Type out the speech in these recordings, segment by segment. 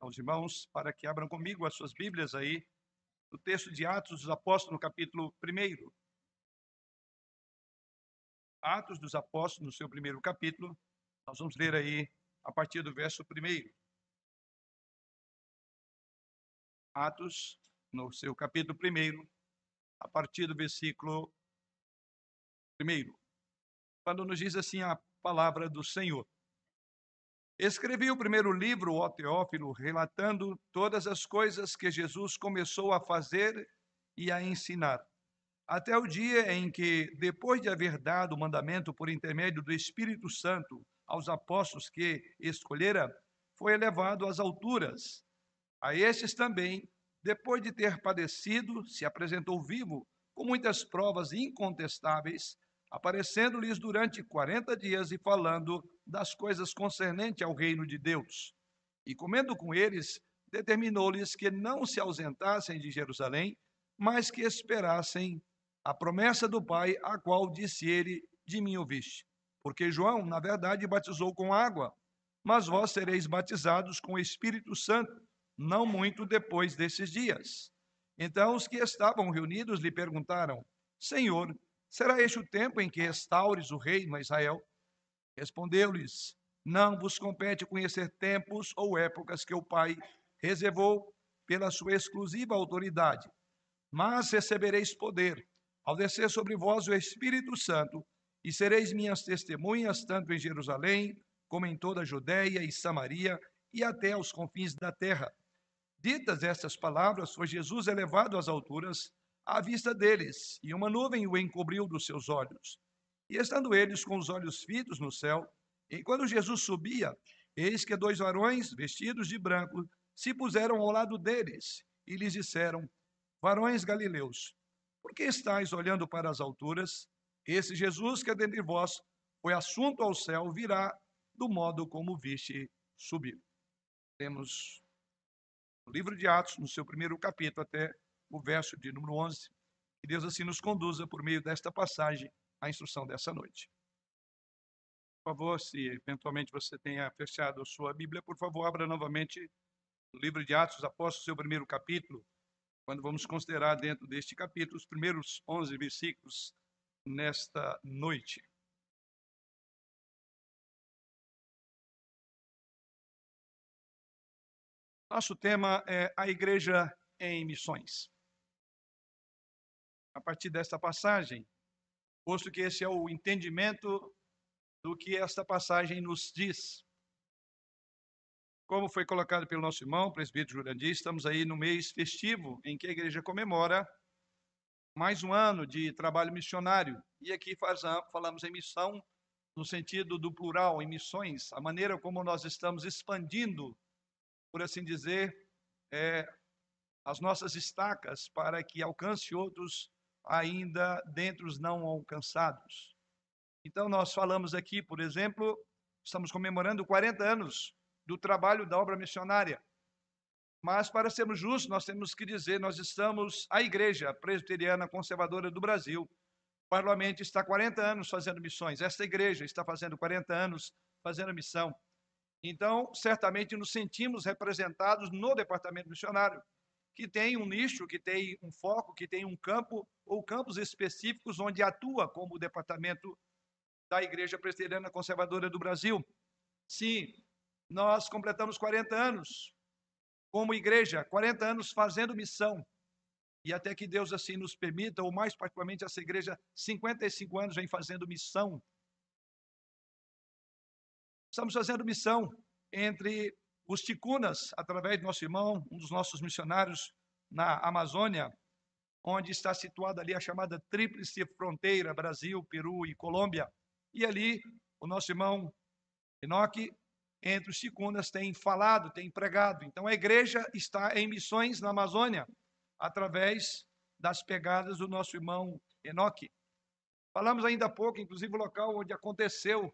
aos irmãos para que abram comigo as suas Bíblias aí, no texto de Atos dos Apóstolos, no capítulo 1. Atos dos Apóstolos, no seu primeiro capítulo, nós vamos ler aí a partir do verso 1. Atos, no seu capítulo 1, a partir do versículo 1. Quando nos diz assim a palavra do Senhor. Escrevi o primeiro livro, ó Teófilo, relatando todas as coisas que Jesus começou a fazer e a ensinar, até o dia em que, depois de haver dado o mandamento por intermédio do Espírito Santo aos apóstolos que escolhera, foi elevado às alturas. A estes também, depois de ter padecido, se apresentou vivo, com muitas provas incontestáveis, aparecendo-lhes durante quarenta dias e falando das coisas concernentes ao reino de Deus. E comendo com eles, determinou-lhes que não se ausentassem de Jerusalém, mas que esperassem a promessa do Pai, a qual disse ele: De mim ouviste. Porque João, na verdade, batizou com água, mas vós sereis batizados com o Espírito Santo, não muito depois desses dias. Então os que estavam reunidos lhe perguntaram: Senhor, Será este o tempo em que restaures o reino a Israel? Respondeu-lhes: Não vos compete conhecer tempos ou épocas que o Pai reservou pela sua exclusiva autoridade, mas recebereis poder ao descer sobre vós o Espírito Santo, e sereis minhas testemunhas tanto em Jerusalém, como em toda a Judéia e Samaria e até aos confins da terra. Ditas estas palavras, foi Jesus elevado às alturas à vista deles, e uma nuvem o encobriu dos seus olhos. E estando eles com os olhos fitos no céu, e quando Jesus subia, eis que dois varões, vestidos de branco, se puseram ao lado deles, e lhes disseram: Varões galileus, por que estáis olhando para as alturas? Esse Jesus que é dentre vós foi assunto ao céu, virá do modo como viste subir. Temos o livro de Atos, no seu primeiro capítulo, até o verso de número 11. Que Deus assim nos conduza por meio desta passagem à instrução dessa noite. Por favor, se eventualmente você tenha fechado a sua Bíblia, por favor, abra novamente o livro de Atos dos Apóstolos, seu primeiro capítulo, quando vamos considerar dentro deste capítulo os primeiros 11 versículos nesta noite. Nosso tema é a igreja em missões a partir desta passagem, posto que esse é o entendimento do que esta passagem nos diz. Como foi colocado pelo nosso irmão, presbítero Jurandir, estamos aí no mês festivo em que a igreja comemora mais um ano de trabalho missionário. E aqui falamos em missão no sentido do plural, em missões, a maneira como nós estamos expandindo, por assim dizer, é, as nossas estacas para que alcance outros ainda dentre os não alcançados. Então, nós falamos aqui, por exemplo, estamos comemorando 40 anos do trabalho da obra missionária. Mas, para sermos justos, nós temos que dizer: nós estamos, a Igreja Presbiteriana Conservadora do Brasil, parlamento está 40 anos fazendo missões. Esta igreja está fazendo 40 anos fazendo missão. Então, certamente nos sentimos representados no departamento missionário que tem um nicho, que tem um foco, que tem um campo ou campos específicos onde atua como o departamento da Igreja Presbiteriana Conservadora do Brasil. Sim, nós completamos 40 anos como igreja, 40 anos fazendo missão. E até que Deus assim nos permita, ou mais particularmente essa igreja, 55 anos vem fazendo missão. Estamos fazendo missão entre os ticunas, através do nosso irmão, um dos nossos missionários na Amazônia, onde está situada ali a chamada Tríplice Fronteira, Brasil, Peru e Colômbia. E ali o nosso irmão Enoque, entre os ticunas, tem falado, tem pregado. Então a igreja está em missões na Amazônia, através das pegadas do nosso irmão Enoque. Falamos ainda há pouco, inclusive, o local onde aconteceu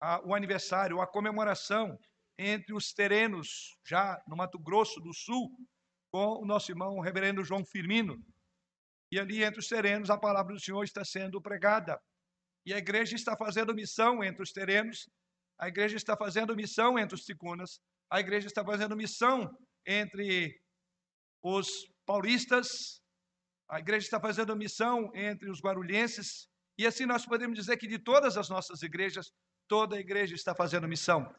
a, o aniversário, a comemoração entre os terrenos, já no Mato Grosso do Sul, com o nosso irmão o reverendo João Firmino. E ali entre os terrenos a palavra do Senhor está sendo pregada. E a igreja está fazendo missão entre os terrenos, a igreja está fazendo missão entre os ticunas, a igreja está fazendo missão entre os paulistas, a igreja está fazendo missão entre os guarulhenses, e assim nós podemos dizer que de todas as nossas igrejas, toda a igreja está fazendo missão.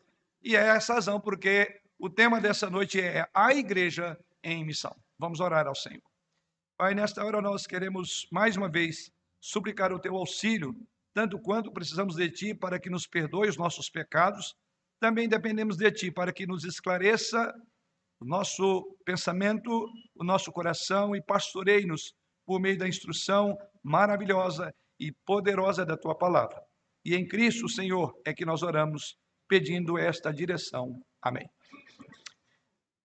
E é essa razão porque o tema dessa noite é a igreja em missão. Vamos orar ao Senhor. Pai, nesta hora nós queremos mais uma vez suplicar o teu auxílio, tanto quanto precisamos de ti para que nos perdoe os nossos pecados, também dependemos de ti para que nos esclareça o nosso pensamento, o nosso coração e pastoreie-nos por meio da instrução maravilhosa e poderosa da tua palavra. E em Cristo, Senhor, é que nós oramos pedindo esta direção. Amém.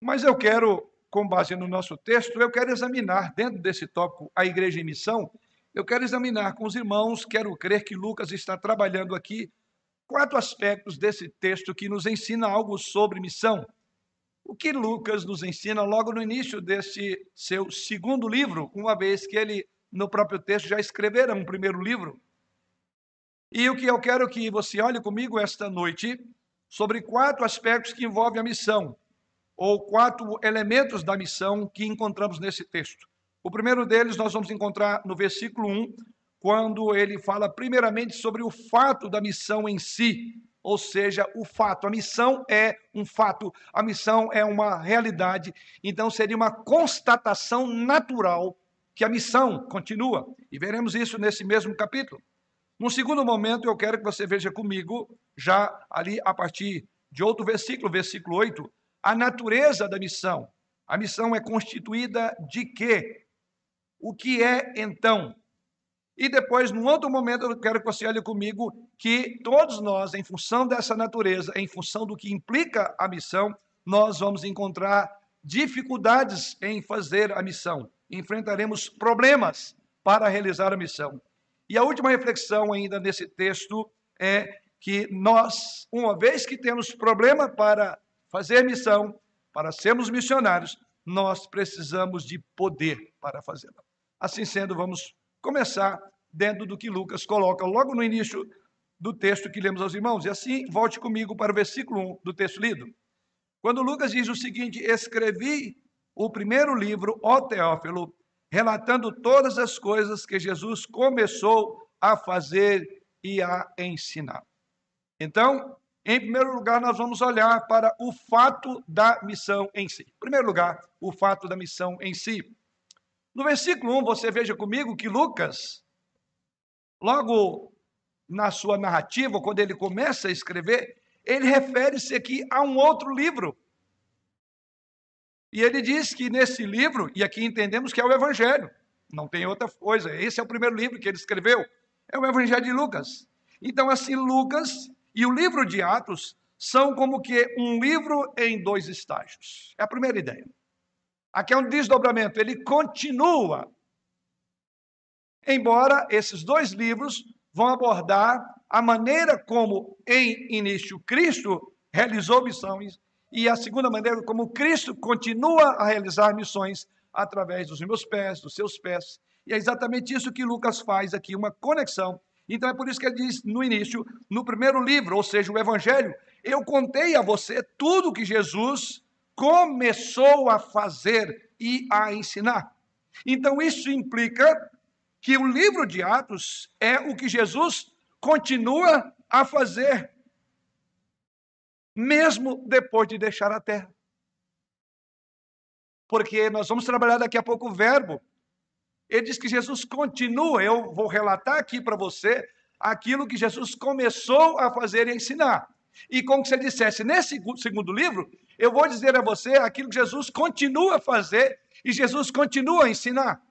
Mas eu quero com base no nosso texto, eu quero examinar, dentro desse tópico, a igreja em missão, eu quero examinar com os irmãos, quero crer que Lucas está trabalhando aqui, quatro aspectos desse texto que nos ensina algo sobre missão. O que Lucas nos ensina logo no início desse seu segundo livro, uma vez que ele, no próprio texto, já escrevera um primeiro livro. E o que eu quero que você olhe comigo esta noite sobre quatro aspectos que envolvem a missão ou quatro elementos da missão que encontramos nesse texto. O primeiro deles nós vamos encontrar no versículo 1, quando ele fala primeiramente sobre o fato da missão em si, ou seja, o fato. A missão é um fato, a missão é uma realidade, então seria uma constatação natural que a missão continua. E veremos isso nesse mesmo capítulo. Num segundo momento, eu quero que você veja comigo, já ali a partir de outro versículo, versículo 8, a natureza da missão. A missão é constituída de quê? O que é então? E depois, num outro momento, eu quero que você olhe comigo que todos nós, em função dessa natureza, em função do que implica a missão, nós vamos encontrar dificuldades em fazer a missão. Enfrentaremos problemas para realizar a missão. E a última reflexão ainda nesse texto é que nós, uma vez que temos problema para fazer missão, para sermos missionários, nós precisamos de poder para fazê-la. Assim sendo, vamos começar dentro do que Lucas coloca logo no início do texto que lemos aos irmãos. E assim, volte comigo para o versículo 1 do texto lido. Quando Lucas diz o seguinte: Escrevi o primeiro livro, ó Teófilo, relatando todas as coisas que Jesus começou a fazer e a ensinar. Então, em primeiro lugar, nós vamos olhar para o fato da missão em si. Em primeiro lugar, o fato da missão em si. No versículo 1, você veja comigo que Lucas, logo na sua narrativa, quando ele começa a escrever, ele refere-se aqui a um outro livro. E ele diz que nesse livro, e aqui entendemos que é o Evangelho, não tem outra coisa, esse é o primeiro livro que ele escreveu, é o Evangelho de Lucas. Então, assim, Lucas e o livro de Atos são como que um livro em dois estágios. É a primeira ideia. Aqui é um desdobramento, ele continua. Embora esses dois livros vão abordar a maneira como, em início, Cristo realizou missões e a segunda maneira como Cristo continua a realizar missões através dos meus pés, dos seus pés. E é exatamente isso que Lucas faz aqui, uma conexão então é por isso que ele diz no início, no primeiro livro, ou seja, o Evangelho, eu contei a você tudo que Jesus começou a fazer e a ensinar. Então isso implica que o livro de Atos é o que Jesus continua a fazer, mesmo depois de deixar a terra. Porque nós vamos trabalhar daqui a pouco o verbo ele diz que Jesus continua, eu vou relatar aqui para você aquilo que Jesus começou a fazer e ensinar. E como se ele dissesse, nesse segundo livro, eu vou dizer a você aquilo que Jesus continua a fazer e Jesus continua a ensinar.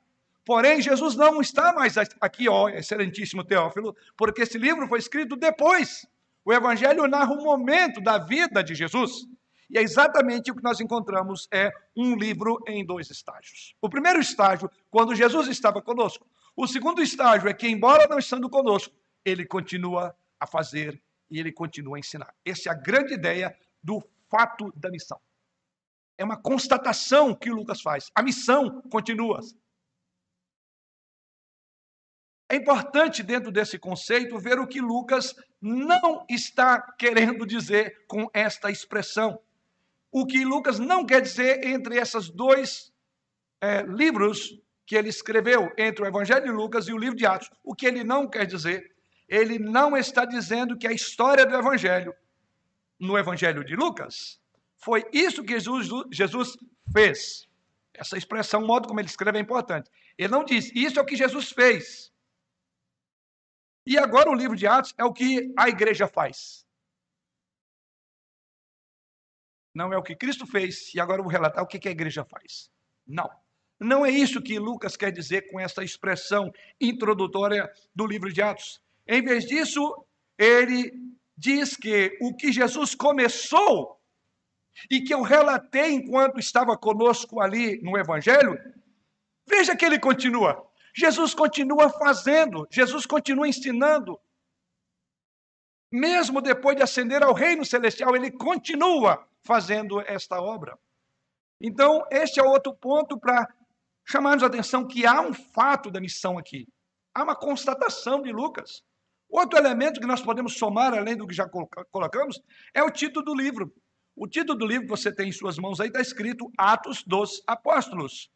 Porém, Jesus não está mais aqui, ó, excelentíssimo Teófilo, porque esse livro foi escrito depois. O Evangelho narra um momento da vida de Jesus. E é exatamente o que nós encontramos é um livro em dois estágios. O primeiro estágio, quando Jesus estava conosco. O segundo estágio é que, embora não estando conosco, ele continua a fazer e ele continua a ensinar. Essa é a grande ideia do fato da missão. É uma constatação que Lucas faz. A missão continua. É importante, dentro desse conceito, ver o que Lucas não está querendo dizer com esta expressão. o que Lucas não quer dizer entre esses dois é, livros que ele escreveu, entre o Evangelho de Lucas e o livro de Atos. O que ele não quer dizer, ele não está dizendo que a história do Evangelho, no Evangelho de Lucas, foi isso que Jesus, Jesus fez. Essa expressão, o modo como ele escreve é importante. Ele não diz, isso é o que Jesus fez. E agora o livro de Atos é o que a igreja faz. Não é o que Cristo fez, e agora eu vou relatar o que a igreja faz. Não. Não é isso que Lucas quer dizer com essa expressão introdutória do livro de Atos. Em vez disso, ele diz que o que Jesus começou e que eu relatei enquanto estava conosco ali no Evangelho, veja que ele continua. Jesus continua fazendo, Jesus continua ensinando. Mesmo depois de ascender ao reino celestial, ele continua fazendo esta obra. Então, este é outro ponto para chamar a atenção que há um fato da missão aqui. Há uma constatação de Lucas. Outro elemento que nós podemos somar, além do que já colocamos, é o título do livro. O título do livro que você tem em suas mãos aí está escrito Atos dos Apóstolos.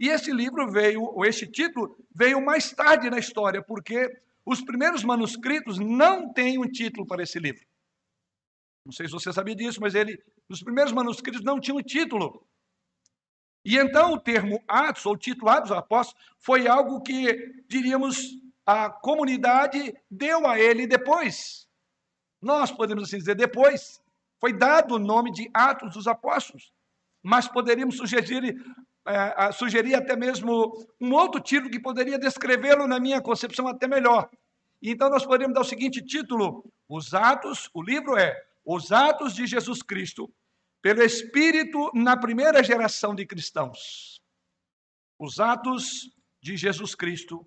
E esse livro veio, ou este título, veio mais tarde na história, porque os primeiros manuscritos não têm um título para esse livro. Não sei se você sabia disso, mas ele, os primeiros manuscritos não tinham título. E então o termo Atos, ou título Atos Apóstolos, foi algo que, diríamos, a comunidade deu a ele depois. Nós podemos assim dizer depois. Foi dado o nome de Atos dos Apóstolos. Mas poderíamos sugerir, é, até mesmo um outro título que poderia descrevê-lo, na minha concepção, até melhor. Então nós poderíamos dar o seguinte título: Os Atos, o livro é os atos de Jesus Cristo pelo Espírito na primeira geração de cristãos. Os atos de Jesus Cristo,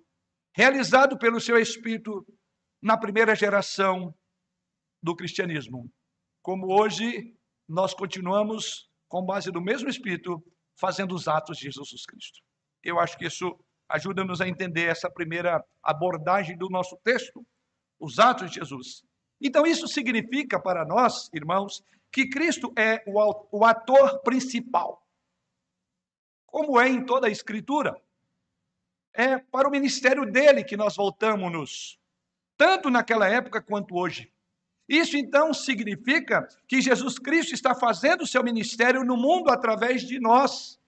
realizado pelo seu Espírito na primeira geração do cristianismo. Como hoje nós continuamos, com base no mesmo Espírito, fazendo os atos de Jesus Cristo. Eu acho que isso ajuda-nos a entender essa primeira abordagem do nosso texto, os atos de Jesus. Então, isso significa para nós, irmãos, que Cristo é o ator principal, como é em toda a Escritura. É para o ministério dele que nós voltamos-nos, tanto naquela época quanto hoje. Isso então significa que Jesus Cristo está fazendo o seu ministério no mundo através de nós.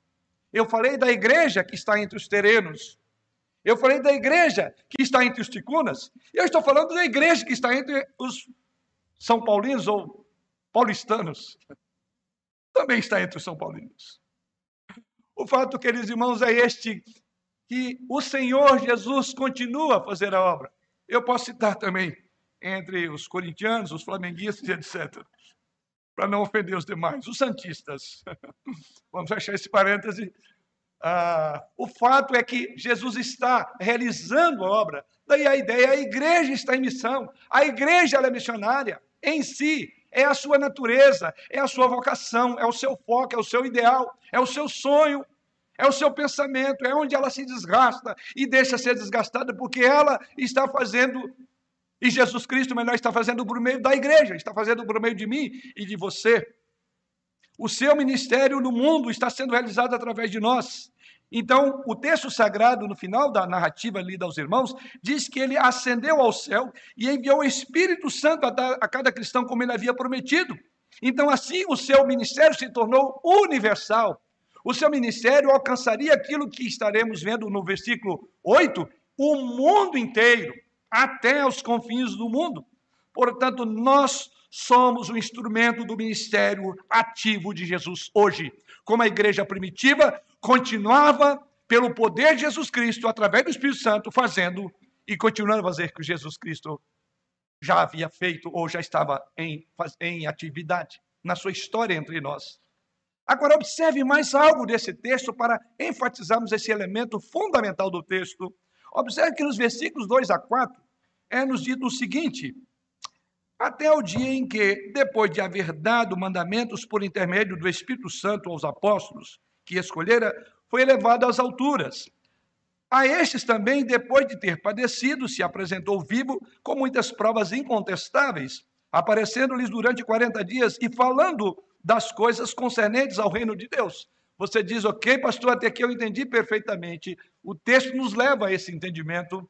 Eu falei da igreja que está entre os terrenos, eu falei da igreja que está entre os ticunas. Eu estou falando da igreja que está entre os São Paulinos ou paulistanos. Também está entre os São Paulinos. O fato, queridos irmãos, é este: que o Senhor Jesus continua a fazer a obra. Eu posso citar também entre os corintianos, os flamenguistas, etc. Para não ofender os demais, os santistas. Vamos fechar esse parêntese ah, o fato é que Jesus está realizando a obra. Daí a ideia, a igreja está em missão. A igreja é missionária em si. É a sua natureza, é a sua vocação, é o seu foco, é o seu ideal, é o seu sonho, é o seu pensamento, é onde ela se desgasta e deixa ser desgastada, porque ela está fazendo, e Jesus Cristo melhor está fazendo por meio da igreja, está fazendo por meio de mim e de você. O seu ministério no mundo está sendo realizado através de nós. Então, o texto sagrado, no final da narrativa lida aos irmãos, diz que ele ascendeu ao céu e enviou o Espírito Santo a, a cada cristão como ele havia prometido. Então, assim, o seu ministério se tornou universal. O seu ministério alcançaria aquilo que estaremos vendo no versículo 8, o mundo inteiro, até os confins do mundo. Portanto, nós somos o instrumento do ministério ativo de Jesus hoje. Como a igreja primitiva continuava, pelo poder de Jesus Cristo, através do Espírito Santo, fazendo e continuando a fazer o que Jesus Cristo já havia feito ou já estava em, em atividade na sua história entre nós. Agora, observe mais algo desse texto para enfatizarmos esse elemento fundamental do texto. Observe que nos versículos 2 a 4 é nos dito o seguinte: até o dia em que, depois de haver dado mandamentos por intermédio do Espírito Santo aos apóstolos que escolhera, foi elevado às alturas. A estes também, depois de ter padecido, se apresentou vivo com muitas provas incontestáveis, aparecendo-lhes durante 40 dias e falando das coisas concernentes ao reino de Deus. Você diz, ok, pastor, até aqui eu entendi perfeitamente. O texto nos leva a esse entendimento,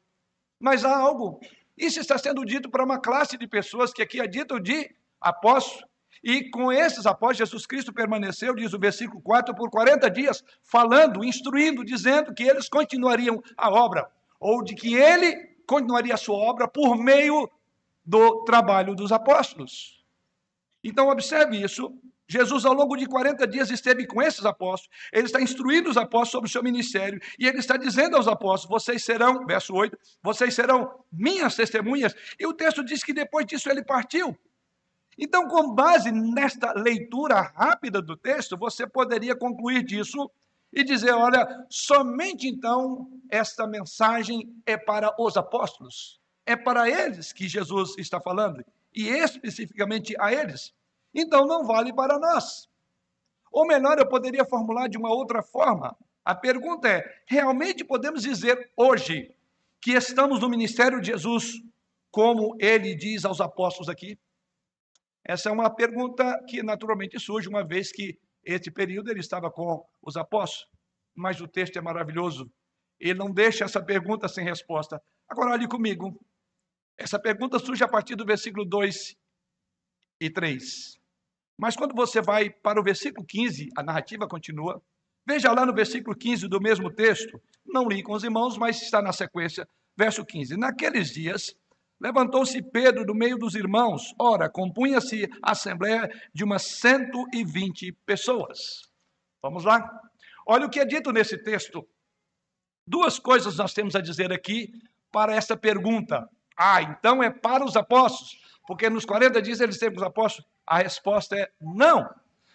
mas há algo. Isso está sendo dito para uma classe de pessoas que aqui é dito de apóstolos. E com esses apóstolos, Jesus Cristo permaneceu, diz o versículo 4, por 40 dias, falando, instruindo, dizendo que eles continuariam a obra, ou de que ele continuaria a sua obra por meio do trabalho dos apóstolos. Então, observe isso. Jesus, ao longo de 40 dias, esteve com esses apóstolos, ele está instruindo os apóstolos sobre o seu ministério, e ele está dizendo aos apóstolos: vocês serão, verso 8, vocês serão minhas testemunhas. E o texto diz que depois disso ele partiu. Então, com base nesta leitura rápida do texto, você poderia concluir disso e dizer: olha, somente então esta mensagem é para os apóstolos, é para eles que Jesus está falando, e especificamente a eles então não vale para nós. Ou melhor, eu poderia formular de uma outra forma. A pergunta é: realmente podemos dizer hoje que estamos no ministério de Jesus, como ele diz aos apóstolos aqui? Essa é uma pergunta que naturalmente surge, uma vez que esse período ele estava com os apóstolos. Mas o texto é maravilhoso. Ele não deixa essa pergunta sem resposta. Agora, olhe comigo. Essa pergunta surge a partir do versículo 2 e 3. Mas quando você vai para o versículo 15, a narrativa continua. Veja lá no versículo 15 do mesmo texto. Não li com os irmãos, mas está na sequência. Verso 15. Naqueles dias, levantou-se Pedro do meio dos irmãos. Ora, compunha-se a assembleia de umas 120 pessoas. Vamos lá? Olha o que é dito nesse texto. Duas coisas nós temos a dizer aqui para essa pergunta. Ah, então é para os apóstolos, porque nos 40 dias eles têm os apóstolos. A resposta é não.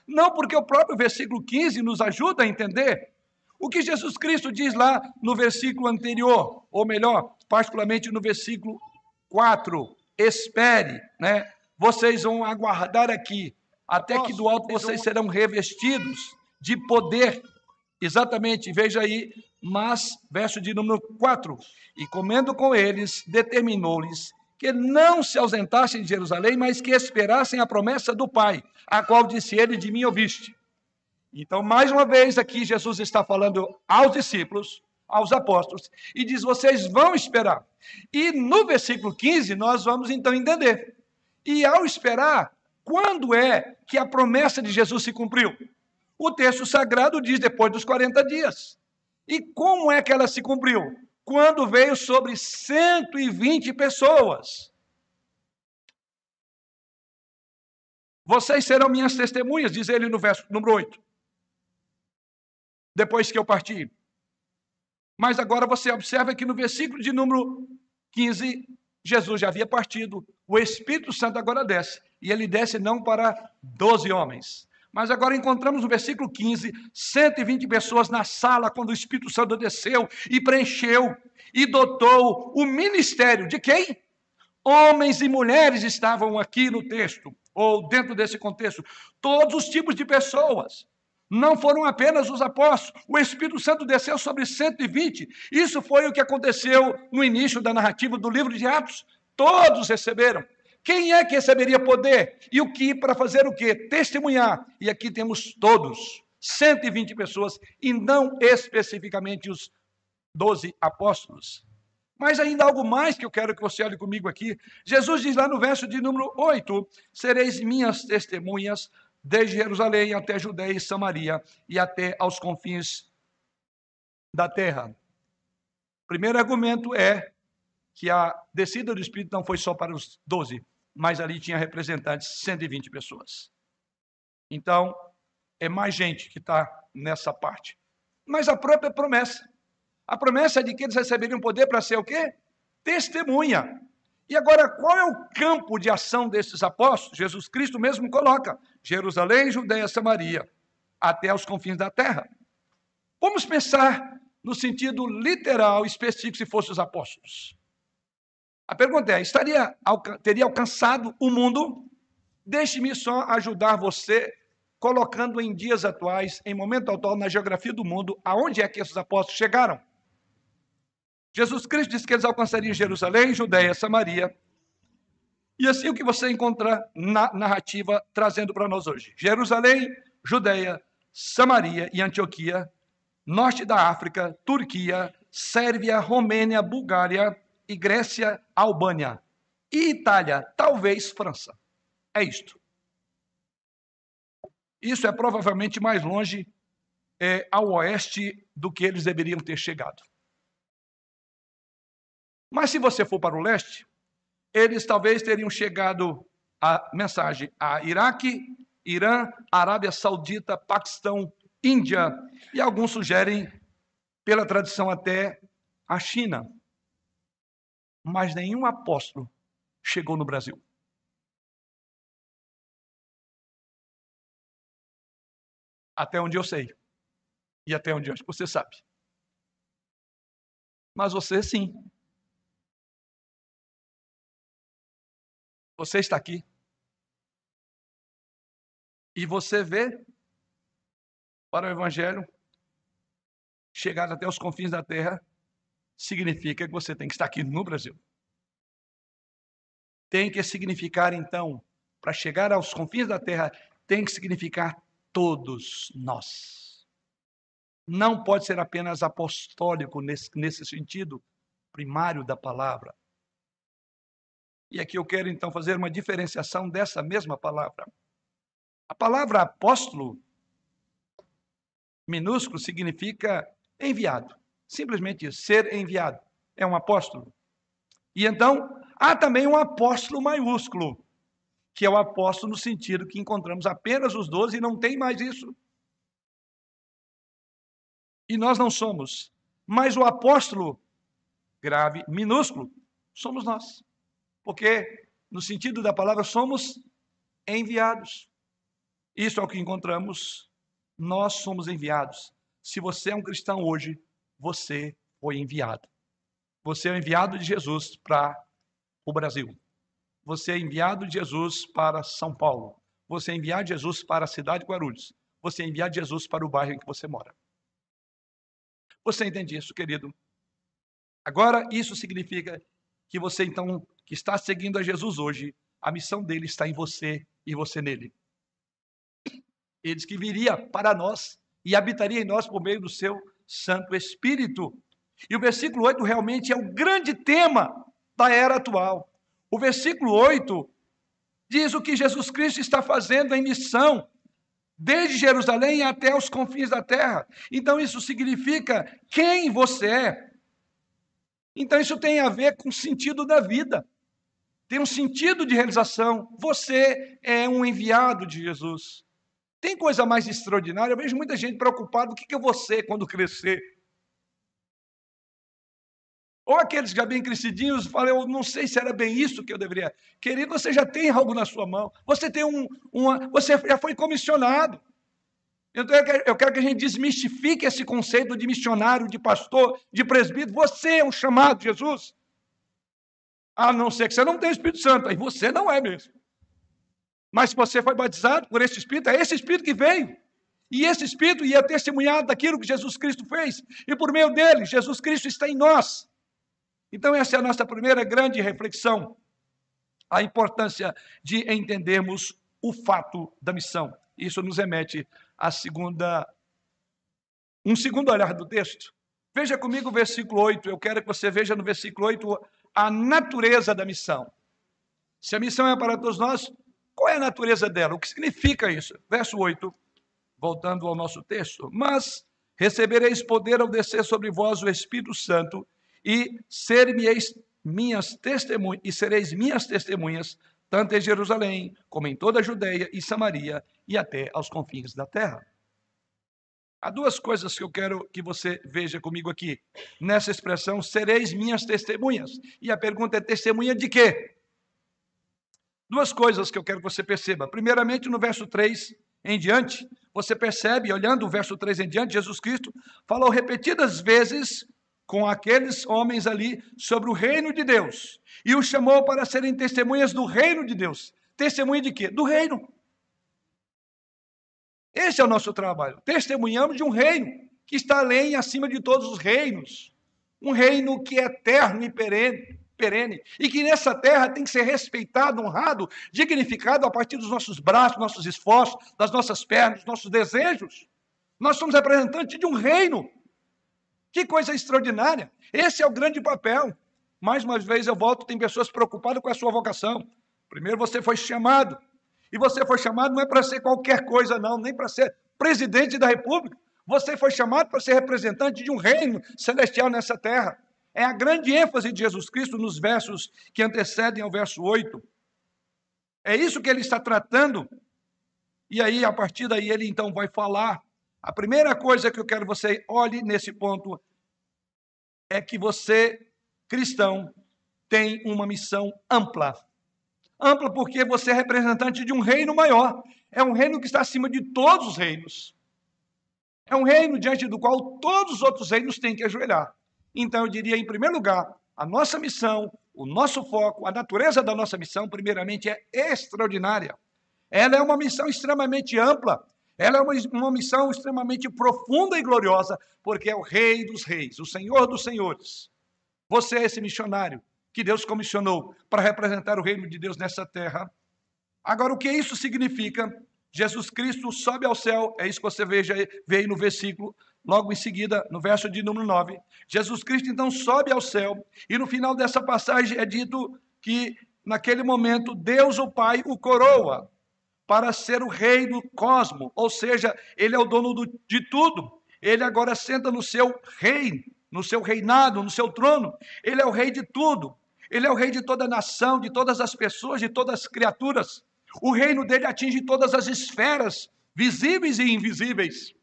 Não, porque o próprio versículo 15 nos ajuda a entender o que Jesus Cristo diz lá no versículo anterior, ou melhor, particularmente no versículo 4. Espere, né? Vocês vão aguardar aqui, até que do alto vocês serão revestidos de poder. Exatamente, veja aí, mas, verso de número 4: E comendo com eles, determinou-lhes que não se ausentassem de Jerusalém, mas que esperassem a promessa do Pai, a qual disse ele: De mim ouviste. Então, mais uma vez, aqui Jesus está falando aos discípulos, aos apóstolos, e diz: Vocês vão esperar. E no versículo 15, nós vamos então entender. E ao esperar, quando é que a promessa de Jesus se cumpriu? O texto sagrado diz depois dos 40 dias. E como é que ela se cumpriu? Quando veio sobre 120 pessoas. Vocês serão minhas testemunhas, diz ele no verso número 8. Depois que eu parti. Mas agora você observa que no versículo de número 15, Jesus já havia partido, o Espírito Santo agora desce. E ele desce não para 12 homens, mas agora encontramos no versículo 15, 120 pessoas na sala quando o Espírito Santo desceu e preencheu e dotou o ministério de quem? Homens e mulheres estavam aqui no texto, ou dentro desse contexto, todos os tipos de pessoas. Não foram apenas os apóstolos, o Espírito Santo desceu sobre 120. Isso foi o que aconteceu no início da narrativa do livro de Atos. Todos receberam. Quem é que receberia poder? E o que para fazer o quê? Testemunhar. E aqui temos todos, 120 pessoas, e não especificamente os 12 apóstolos. Mas ainda algo mais que eu quero que você olhe comigo aqui. Jesus diz lá no verso de número 8: Sereis minhas testemunhas desde Jerusalém até Judeia e Samaria e até aos confins da terra. Primeiro argumento é que a descida do Espírito não foi só para os doze, mas ali tinha representantes, 120 pessoas. Então, é mais gente que está nessa parte. Mas a própria promessa. A promessa é de que eles receberiam poder para ser o quê? Testemunha. E agora, qual é o campo de ação desses apóstolos? Jesus Cristo mesmo coloca: Jerusalém, Judeia, Samaria, até os confins da terra. Vamos pensar no sentido literal específico se fossem os apóstolos. A pergunta é: estaria, teria alcançado o mundo? Deixe-me só ajudar você, colocando em dias atuais, em momento atual, na geografia do mundo, aonde é que esses apóstolos chegaram. Jesus Cristo disse que eles alcançariam Jerusalém, Judéia, Samaria E assim o que você encontra na narrativa trazendo para nós hoje. Jerusalém, Judeia, Samaria e Antioquia, norte da África, Turquia, Sérvia, Romênia, Bulgária e Grécia, Albânia. E Itália, talvez França. É isto. Isso é provavelmente mais longe é, ao oeste do que eles deveriam ter chegado. Mas se você for para o leste, eles talvez teriam chegado a mensagem a Iraque, Irã, Arábia Saudita, Paquistão, Índia e alguns sugerem, pela tradição até, a China. Mas nenhum apóstolo chegou no Brasil. Até onde eu sei. E até onde você sabe. Mas você sim. Você está aqui. E você vê para o Evangelho chegar até os confins da terra, significa que você tem que estar aqui no Brasil. Tem que significar, então, para chegar aos confins da terra, tem que significar todos nós. Não pode ser apenas apostólico nesse, nesse sentido primário da palavra. E aqui eu quero então fazer uma diferenciação dessa mesma palavra. A palavra apóstolo, minúsculo, significa enviado. Simplesmente isso, ser enviado. É um apóstolo. E então, há também um apóstolo maiúsculo, que é o apóstolo no sentido que encontramos apenas os doze e não tem mais isso. E nós não somos. Mas o apóstolo grave, minúsculo, somos nós. Porque, no sentido da palavra, somos enviados. Isso é o que encontramos. Nós somos enviados. Se você é um cristão hoje, você foi enviado. Você é enviado de Jesus para o Brasil. Você é enviado de Jesus para São Paulo. Você é enviado de Jesus para a cidade de Guarulhos. Você é enviado de Jesus para o bairro em que você mora. Você entende isso, querido? Agora, isso significa que você, então, que está seguindo a Jesus hoje, a missão dele está em você e você nele. Ele que viria para nós e habitaria em nós por meio do seu Santo Espírito. E o versículo 8 realmente é o grande tema da era atual. O versículo 8 diz o que Jesus Cristo está fazendo em missão, desde Jerusalém até os confins da terra. Então, isso significa quem você é. Então, isso tem a ver com o sentido da vida, tem um sentido de realização. Você é um enviado de Jesus. Tem coisa mais extraordinária? Eu vejo muita gente preocupada: o que eu vou ser quando crescer? Ou aqueles já bem crescidinhos falam, eu não sei se era bem isso que eu deveria. Querido, você já tem algo na sua mão. Você tem um, uma, você já foi comissionado. Então eu quero que a gente desmistifique esse conceito de missionário, de pastor, de presbítero. Você é um chamado Jesus. A não ser que você não tenha Espírito Santo. Aí você não é mesmo. Mas você foi batizado por esse Espírito, é esse Espírito que veio. E esse Espírito ia testemunhar daquilo que Jesus Cristo fez. E por meio dele, Jesus Cristo está em nós. Então, essa é a nossa primeira grande reflexão. A importância de entendermos o fato da missão. Isso nos remete à segunda. Um segundo olhar do texto. Veja comigo o versículo 8. Eu quero que você veja no versículo 8 a natureza da missão. Se a missão é para todos nós, qual é a natureza dela? O que significa isso? Verso 8, voltando ao nosso texto. Mas recebereis poder ao descer sobre vós o Espírito Santo, e ser-me-eis minhas testemunhas, e sereis minhas testemunhas, tanto em Jerusalém, como em toda a Judéia e Samaria, e até aos confins da terra. Há duas coisas que eu quero que você veja comigo aqui. Nessa expressão, sereis minhas testemunhas. E a pergunta é: testemunha de quê? Duas coisas que eu quero que você perceba. Primeiramente, no verso 3 em diante, você percebe, olhando o verso 3 em diante, Jesus Cristo falou repetidas vezes com aqueles homens ali sobre o reino de Deus e os chamou para serem testemunhas do reino de Deus. Testemunha de quê? Do reino. Esse é o nosso trabalho. Testemunhamos de um reino que está além e acima de todos os reinos. Um reino que é eterno e perene. Perene e que nessa terra tem que ser respeitado, honrado, dignificado a partir dos nossos braços, nossos esforços, das nossas pernas, dos nossos desejos. Nós somos representantes de um reino. Que coisa extraordinária! Esse é o grande papel. Mais uma vez eu volto, tem pessoas preocupadas com a sua vocação. Primeiro você foi chamado. E você foi chamado não é para ser qualquer coisa, não, nem para ser presidente da República. Você foi chamado para ser representante de um reino celestial nessa terra. É a grande ênfase de Jesus Cristo nos versos que antecedem ao verso 8. É isso que ele está tratando. E aí, a partir daí, ele então vai falar. A primeira coisa que eu quero que você olhe nesse ponto é que você, cristão, tem uma missão ampla. Ampla porque você é representante de um reino maior. É um reino que está acima de todos os reinos. É um reino diante do qual todos os outros reinos têm que ajoelhar. Então, eu diria, em primeiro lugar, a nossa missão, o nosso foco, a natureza da nossa missão, primeiramente, é extraordinária. Ela é uma missão extremamente ampla. Ela é uma, uma missão extremamente profunda e gloriosa, porque é o Rei dos Reis, o Senhor dos Senhores. Você é esse missionário que Deus comissionou para representar o reino de Deus nessa terra. Agora, o que isso significa? Jesus Cristo sobe ao céu, é isso que você veja, vê aí no versículo, logo em seguida, no verso de número 9. Jesus Cristo então sobe ao céu, e no final dessa passagem é dito que naquele momento Deus o Pai o coroa para ser o rei do cosmo, ou seja, ele é o dono do, de tudo. Ele agora senta no seu reino, no seu reinado, no seu trono. Ele é o rei de tudo. Ele é o rei de toda a nação, de todas as pessoas, de todas as criaturas. O reino dele atinge todas as esferas, visíveis e invisíveis.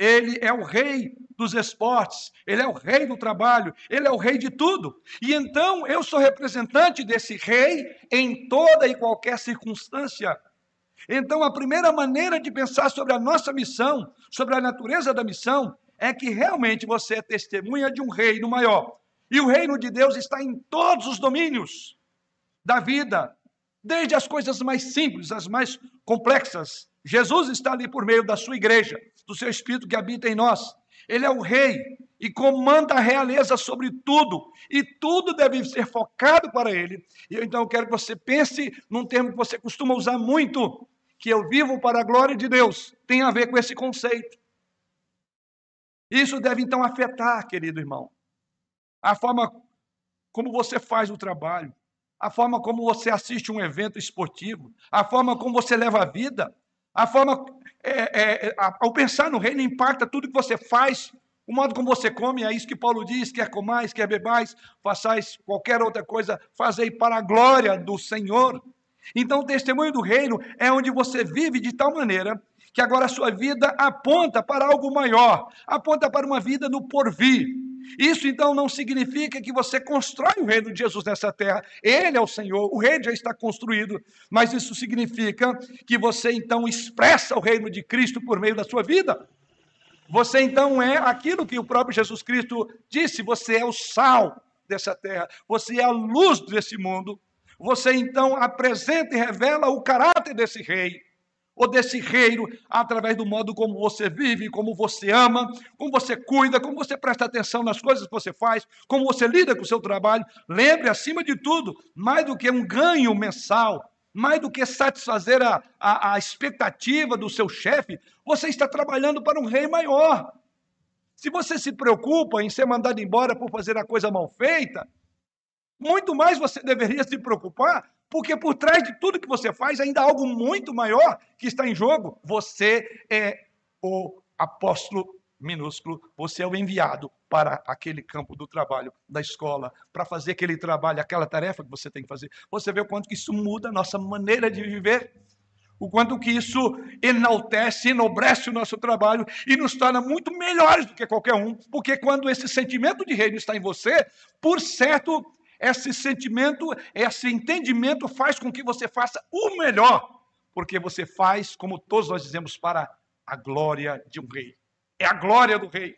Ele é o rei dos esportes, ele é o rei do trabalho, ele é o rei de tudo. E então eu sou representante desse rei em toda e qualquer circunstância. Então a primeira maneira de pensar sobre a nossa missão, sobre a natureza da missão, é que realmente você é testemunha de um reino maior. E o reino de Deus está em todos os domínios da vida, desde as coisas mais simples, as mais complexas. Jesus está ali por meio da sua igreja, do seu Espírito que habita em nós. Ele é o rei e comanda a realeza sobre tudo, e tudo deve ser focado para ele. E eu, então eu quero que você pense num termo que você costuma usar muito, que eu vivo para a glória de Deus, tem a ver com esse conceito. Isso deve então afetar, querido irmão, a forma como você faz o trabalho, a forma como você assiste um evento esportivo, a forma como você leva a vida, a forma. É, é, ao pensar no reino, impacta tudo que você faz, o modo como você come, é isso que Paulo diz: quer comais, quer bebais, façais qualquer outra coisa, fazei para a glória do Senhor. Então, o testemunho do reino é onde você vive de tal maneira que agora a sua vida aponta para algo maior, aponta para uma vida no porvir. Isso então não significa que você constrói o reino de Jesus nessa terra. Ele é o Senhor, o reino já está construído, mas isso significa que você então expressa o reino de Cristo por meio da sua vida. Você então é aquilo que o próprio Jesus Cristo disse: você é o sal dessa terra, você é a luz desse mundo. Você então apresenta e revela o caráter desse rei ou desse reino através do modo como você vive, como você ama, como você cuida, como você presta atenção nas coisas que você faz, como você lida com o seu trabalho. Lembre, acima de tudo, mais do que um ganho mensal, mais do que satisfazer a, a, a expectativa do seu chefe, você está trabalhando para um rei maior. Se você se preocupa em ser mandado embora por fazer a coisa mal feita, muito mais você deveria se preocupar porque por trás de tudo que você faz, ainda há algo muito maior que está em jogo. Você é o apóstolo minúsculo, você é o enviado para aquele campo do trabalho, da escola, para fazer aquele trabalho, aquela tarefa que você tem que fazer. Você vê o quanto que isso muda a nossa maneira de viver, o quanto que isso enaltece, enobrece o nosso trabalho e nos torna muito melhores do que qualquer um, porque quando esse sentimento de reino está em você, por certo, esse sentimento, esse entendimento faz com que você faça o melhor, porque você faz, como todos nós dizemos, para a glória de um rei. É a glória do rei.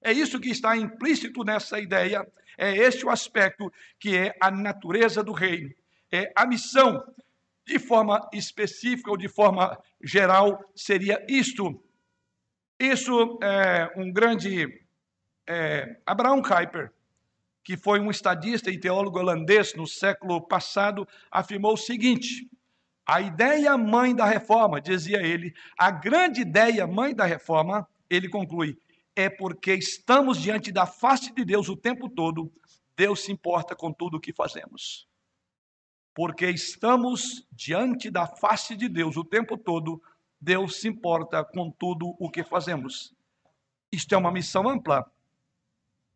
É isso que está implícito nessa ideia, é este o aspecto que é a natureza do reino. É a missão, de forma específica ou de forma geral, seria isto. Isso é um grande. É, Abraão Kuyper, que foi um estadista e teólogo holandês no século passado, afirmou o seguinte: a ideia mãe da reforma, dizia ele, a grande ideia mãe da reforma, ele conclui, é porque estamos diante da face de Deus o tempo todo, Deus se importa com tudo o que fazemos. Porque estamos diante da face de Deus o tempo todo, Deus se importa com tudo o que fazemos. Isto é uma missão ampla.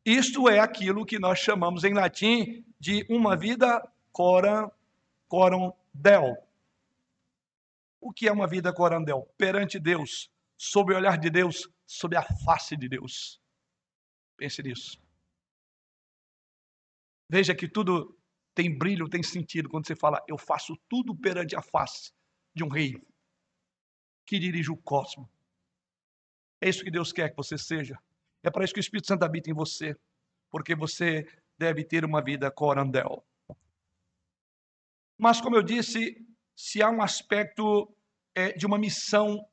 Isto é aquilo que nós chamamos em latim de uma vida coram, coram del. O que é uma vida corandel? Perante Deus, sob o olhar de Deus, sob a face de Deus. Pense nisso. Veja que tudo tem brilho, tem sentido quando você fala, eu faço tudo perante a face de um rei que dirige o cosmos. É isso que Deus quer que você seja. É para isso que o Espírito Santo habita em você, porque você deve ter uma vida corandel. Mas, como eu disse, se há um aspecto é, de uma missão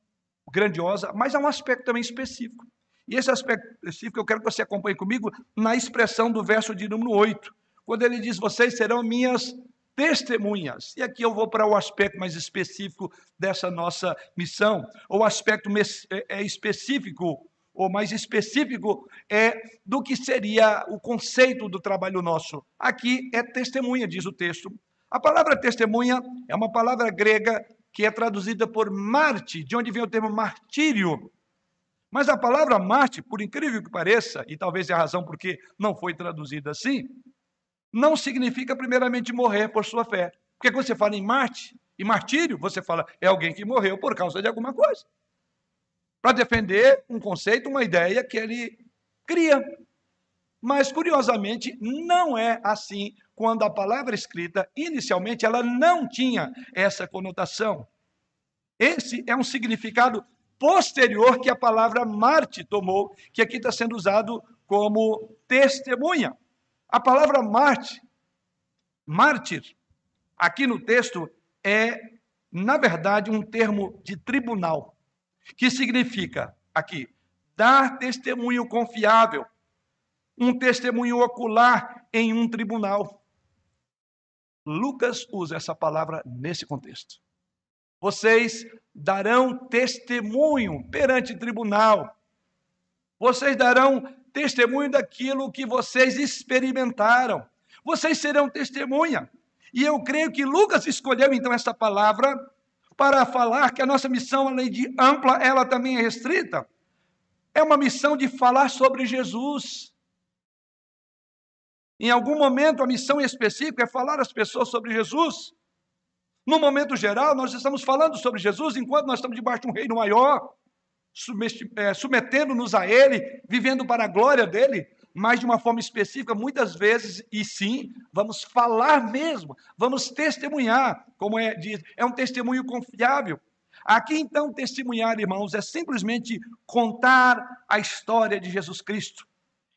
grandiosa, mas há um aspecto também específico. E esse aspecto específico eu quero que você acompanhe comigo na expressão do verso de número 8, quando ele diz: Vocês serão minhas testemunhas. E aqui eu vou para o aspecto mais específico dessa nossa missão, ou aspecto é, é específico, ou mais específico, é do que seria o conceito do trabalho nosso. Aqui é testemunha, diz o texto. A palavra testemunha é uma palavra grega que é traduzida por Marte, de onde vem o termo martírio. Mas a palavra Marte, por incrível que pareça, e talvez é a razão porque não foi traduzida assim, não significa primeiramente morrer por sua fé. Porque quando você fala em Marte e martírio, você fala é alguém que morreu por causa de alguma coisa. Para defender um conceito, uma ideia que ele cria. Mas, curiosamente, não é assim quando a palavra escrita, inicialmente, ela não tinha essa conotação. Esse é um significado posterior que a palavra Marte tomou, que aqui está sendo usado como testemunha. A palavra Marte, mártir, aqui no texto, é, na verdade, um termo de tribunal, que significa, aqui, dar testemunho confiável, um testemunho ocular em um tribunal. Lucas usa essa palavra nesse contexto. Vocês darão testemunho perante tribunal. Vocês darão testemunho daquilo que vocês experimentaram. Vocês serão testemunha. E eu creio que Lucas escolheu então essa palavra para falar que a nossa missão, além de ampla, ela também é restrita. É uma missão de falar sobre Jesus. Em algum momento, a missão específica é falar às pessoas sobre Jesus. No momento geral, nós estamos falando sobre Jesus enquanto nós estamos debaixo de um reino maior, é, submetendo-nos a Ele, vivendo para a glória dele, mas de uma forma específica, muitas vezes, e sim, vamos falar mesmo, vamos testemunhar, como é, diz, é um testemunho confiável. Aqui, então, testemunhar, irmãos, é simplesmente contar a história de Jesus Cristo.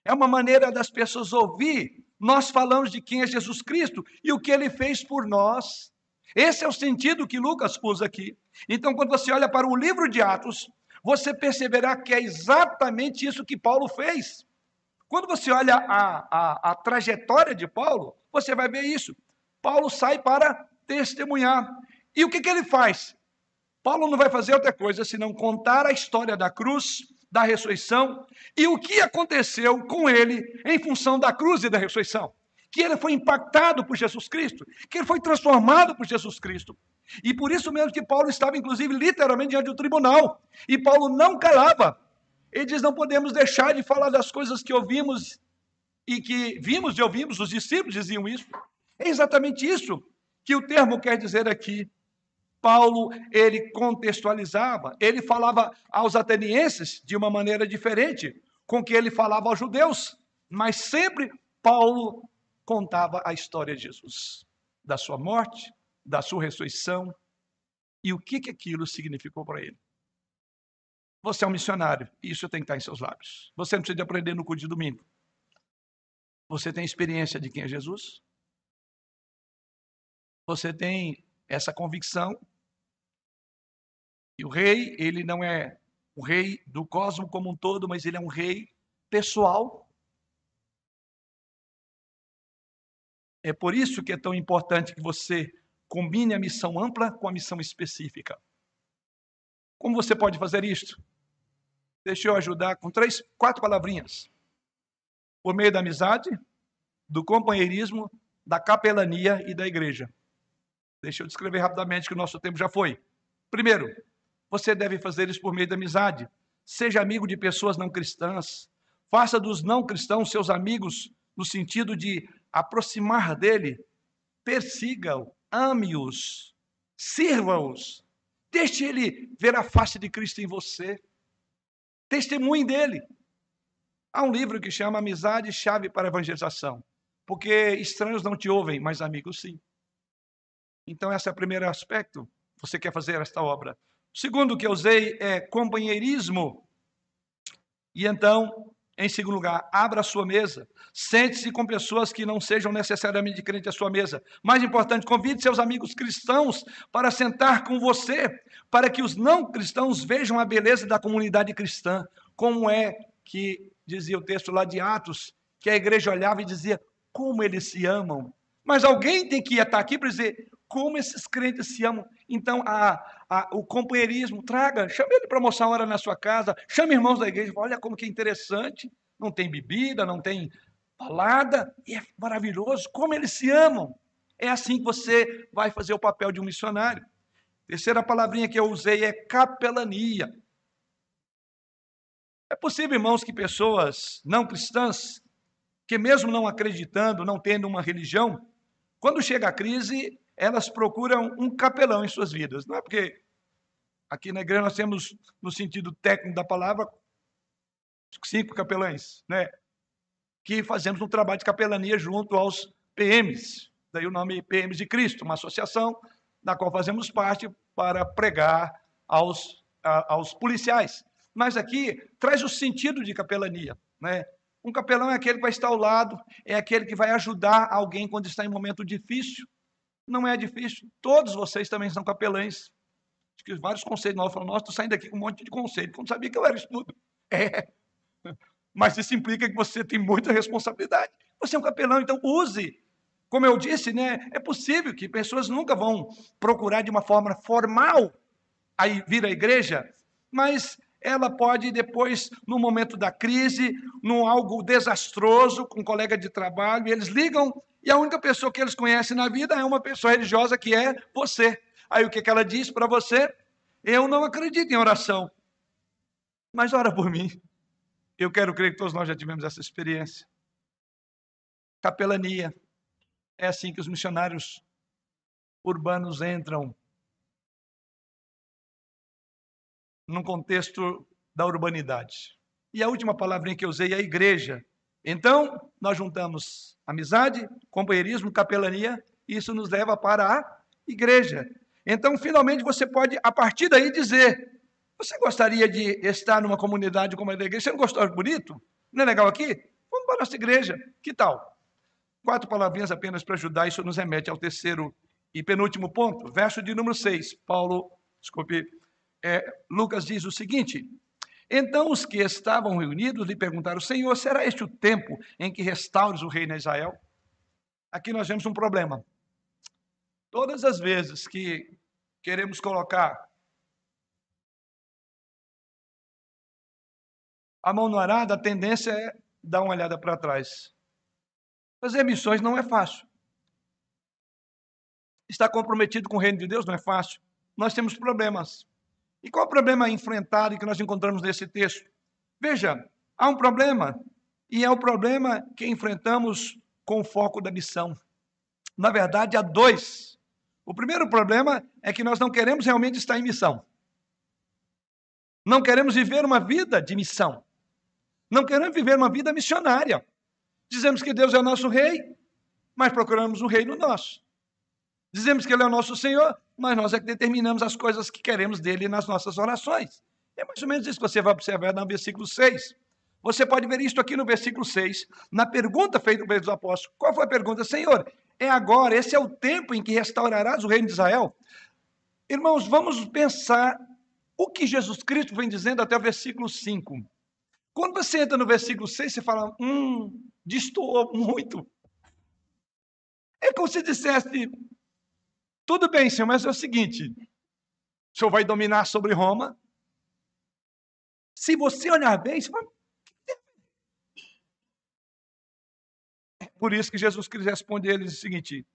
É uma maneira das pessoas ouvir nós falamos de quem é Jesus Cristo e o que ele fez por nós. Esse é o sentido que Lucas usa aqui. Então, quando você olha para o livro de Atos, você perceberá que é exatamente isso que Paulo fez. Quando você olha a, a, a trajetória de Paulo, você vai ver isso. Paulo sai para testemunhar. E o que, que ele faz? Paulo não vai fazer outra coisa senão contar a história da cruz, da ressurreição e o que aconteceu com ele em função da cruz e da ressurreição. Que ele foi impactado por Jesus Cristo, que ele foi transformado por Jesus Cristo. E por isso mesmo que Paulo estava, inclusive, literalmente diante do tribunal. E Paulo não calava. Ele diz: não podemos deixar de falar das coisas que ouvimos e que vimos e ouvimos, os discípulos diziam isso. É exatamente isso que o termo quer dizer aqui. Paulo, ele contextualizava, ele falava aos atenienses de uma maneira diferente com que ele falava aos judeus, mas sempre Paulo contava a história de Jesus, da sua morte, da sua ressurreição e o que, que aquilo significou para ele. Você é um missionário, isso tem que estar em seus lábios. Você não precisa aprender no culto de domingo. Você tem experiência de quem é Jesus? Você tem essa convicção e o rei, ele não é o rei do cosmos como um todo, mas ele é um rei pessoal. É por isso que é tão importante que você combine a missão ampla com a missão específica. Como você pode fazer isto? Deixa eu ajudar com três, quatro palavrinhas. Por meio da amizade, do companheirismo, da capelania e da igreja. Deixa eu descrever rapidamente que o nosso tempo já foi. Primeiro, você deve fazer isso por meio da amizade. Seja amigo de pessoas não cristãs. Faça dos não cristãos seus amigos no sentido de aproximar dele. Persiga-o, ame-os, sirva-os. Deixe ele ver a face de Cristo em você. Testemunhe dele. Há um livro que chama Amizade Chave para Evangelização. Porque estranhos não te ouvem, mas amigos sim. Então, esse é o primeiro aspecto. Você quer fazer esta obra. O segundo que eu usei é companheirismo. E então, em segundo lugar, abra a sua mesa. Sente-se com pessoas que não sejam necessariamente crentes à sua mesa. Mais importante, convide seus amigos cristãos para sentar com você, para que os não cristãos vejam a beleza da comunidade cristã. Como é que dizia o texto lá de Atos, que a igreja olhava e dizia: como eles se amam. Mas alguém tem que estar aqui para dizer como esses crentes se amam. Então, a, a, o companheirismo, traga, chame ele para almoçar uma hora na sua casa, chame irmãos da igreja, olha como que é interessante. Não tem bebida, não tem balada, e é maravilhoso como eles se amam. É assim que você vai fazer o papel de um missionário. Terceira palavrinha que eu usei é capelania. É possível, irmãos, que pessoas não cristãs, que mesmo não acreditando, não tendo uma religião, quando chega a crise, elas procuram um capelão em suas vidas. Não é porque aqui na igreja nós temos, no sentido técnico da palavra, cinco capelães, né? Que fazemos um trabalho de capelania junto aos PMs, daí o nome PMs de Cristo, uma associação da qual fazemos parte para pregar aos, a, aos policiais. Mas aqui traz o sentido de capelania, né? Um capelão é aquele que vai estar ao lado, é aquele que vai ajudar alguém quando está em momento difícil, não é difícil. Todos vocês também são capelães. Acho que vários conselhos nós falamos, nossa, estou saindo daqui com um monte de conselho, não sabia que eu era isso tudo. É. Mas isso implica que você tem muita responsabilidade. Você é um capelão, então use. Como eu disse, né, é possível que pessoas nunca vão procurar de uma forma formal aí vir à igreja, mas ela pode depois, no momento da crise, num algo desastroso com um colega de trabalho, eles ligam e a única pessoa que eles conhecem na vida é uma pessoa religiosa que é você. Aí o que, que ela diz para você? Eu não acredito em oração, mas ora por mim. Eu quero crer que todos nós já tivemos essa experiência. Capelania. É assim que os missionários urbanos entram num contexto da urbanidade. E a última palavrinha que eu usei é igreja. Então, nós juntamos amizade, companheirismo, capelania, e isso nos leva para a igreja. Então, finalmente, você pode, a partir daí, dizer: Você gostaria de estar numa comunidade como a da igreja? Você não gostou bonito? Não é legal aqui? Vamos para a nossa igreja. Que tal? Quatro palavrinhas apenas para ajudar, isso nos remete ao terceiro e penúltimo ponto, verso de número 6. Paulo, desculpe, é, Lucas diz o seguinte: então os que estavam reunidos lhe perguntaram: Senhor, será este o tempo em que restaures o reino a Israel? Aqui nós vemos um problema. Todas as vezes que queremos colocar a mão no arado, a tendência é dar uma olhada para trás. Fazer missões não é fácil. Estar comprometido com o reino de Deus não é fácil. Nós temos problemas. E qual o problema enfrentado que nós encontramos nesse texto? Veja, há um problema, e é o problema que enfrentamos com o foco da missão. Na verdade, há dois. O primeiro problema é que nós não queremos realmente estar em missão. Não queremos viver uma vida de missão. Não queremos viver uma vida missionária. Dizemos que Deus é o nosso rei, mas procuramos um reino nosso. Dizemos que Ele é o nosso Senhor, mas nós é que determinamos as coisas que queremos dele nas nossas orações. É mais ou menos isso que você vai observar no versículo 6. Você pode ver isto aqui no versículo 6, na pergunta feita pelos apóstolos. Qual foi a pergunta? Senhor, é agora, esse é o tempo em que restaurarás o reino de Israel? Irmãos, vamos pensar o que Jesus Cristo vem dizendo até o versículo 5. Quando você entra no versículo 6, você fala, hum, destoou muito. É como se dissesse: tudo bem, senhor, mas é o seguinte: o senhor vai dominar sobre Roma. Se você olhar bem, você vai. É por isso que Jesus quis responder eles o seguinte: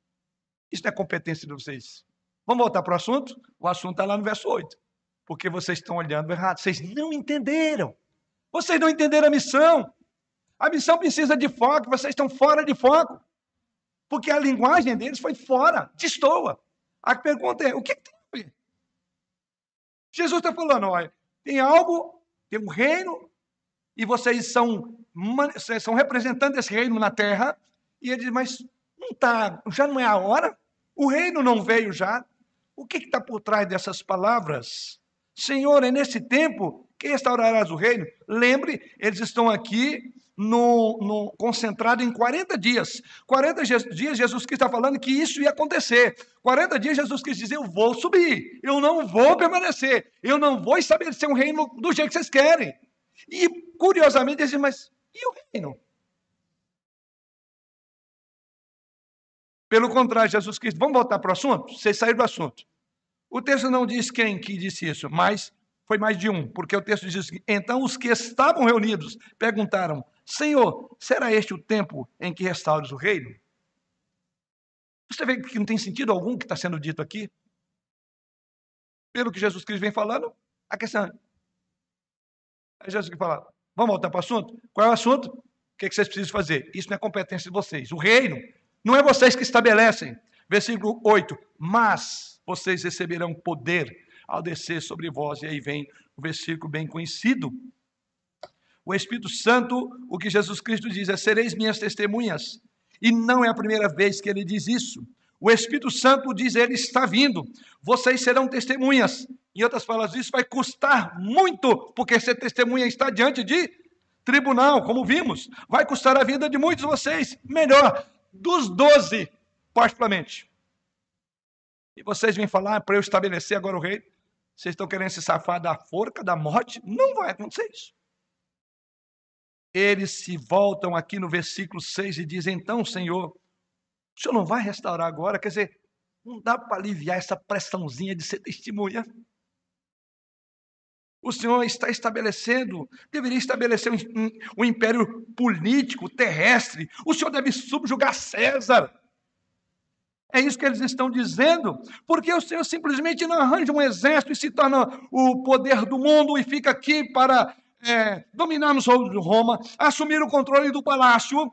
isso é competência de vocês. Vamos voltar para o assunto? O assunto está lá no verso 8. Porque vocês estão olhando errado. Vocês não entenderam. Vocês não entenderam a missão. A missão precisa de foco. Vocês estão fora de foco. Porque a linguagem deles foi fora, destoa. A pergunta é: o que, tem a ver? Jesus está falando: olha, tem algo, tem um reino, e vocês são, são representantes desse reino na terra. E ele diz: mas não tá, já não é a hora? O reino não veio já? O que está por trás dessas palavras? Senhor, é nesse tempo que restaurarás o reino. Lembre, eles estão aqui no, no, concentrado em 40 dias. 40 dias Jesus Cristo está falando que isso ia acontecer. 40 dias Jesus quis dizer: Eu vou subir, eu não vou permanecer, eu não vou estabelecer um reino do jeito que vocês querem. E curiosamente, eles dizem: Mas e o reino? Pelo contrário, Jesus Cristo, vamos voltar para o assunto? Vocês saíram do assunto. O texto não diz quem que disse isso, mas foi mais de um, porque o texto diz que então os que estavam reunidos perguntaram: Senhor, será este o tempo em que restaures o reino? Você vê que não tem sentido algum que está sendo dito aqui? Pelo que Jesus Cristo vem falando, a questão. É, aí Jesus Cristo fala: Vamos voltar para o assunto? Qual é o assunto? O que, é que vocês precisam fazer? Isso não é competência de vocês. O reino não é vocês que estabelecem. Versículo 8: Mas vocês receberão poder ao descer sobre vós. E aí vem o versículo bem conhecido. O Espírito Santo, o que Jesus Cristo diz é: sereis minhas testemunhas. E não é a primeira vez que ele diz isso. O Espírito Santo diz: ele está vindo. Vocês serão testemunhas. Em outras palavras, isso vai custar muito, porque ser testemunha está diante de tribunal, como vimos. Vai custar a vida de muitos de vocês. Melhor, dos doze, particularmente. E vocês vêm falar para eu estabelecer agora o rei? Vocês estão querendo se safar da forca, da morte? Não vai acontecer isso. Eles se voltam aqui no versículo 6 e dizem: Então, Senhor, o Senhor não vai restaurar agora? Quer dizer, não dá para aliviar essa pressãozinha de ser testemunha. O Senhor está estabelecendo, deveria estabelecer um, um, império político, terrestre. O Senhor deve subjugar César. É isso que eles estão dizendo, porque o Senhor simplesmente não arranja um exército e se torna o poder do mundo e fica aqui para é, dominarmos Roma, assumir o controle do palácio.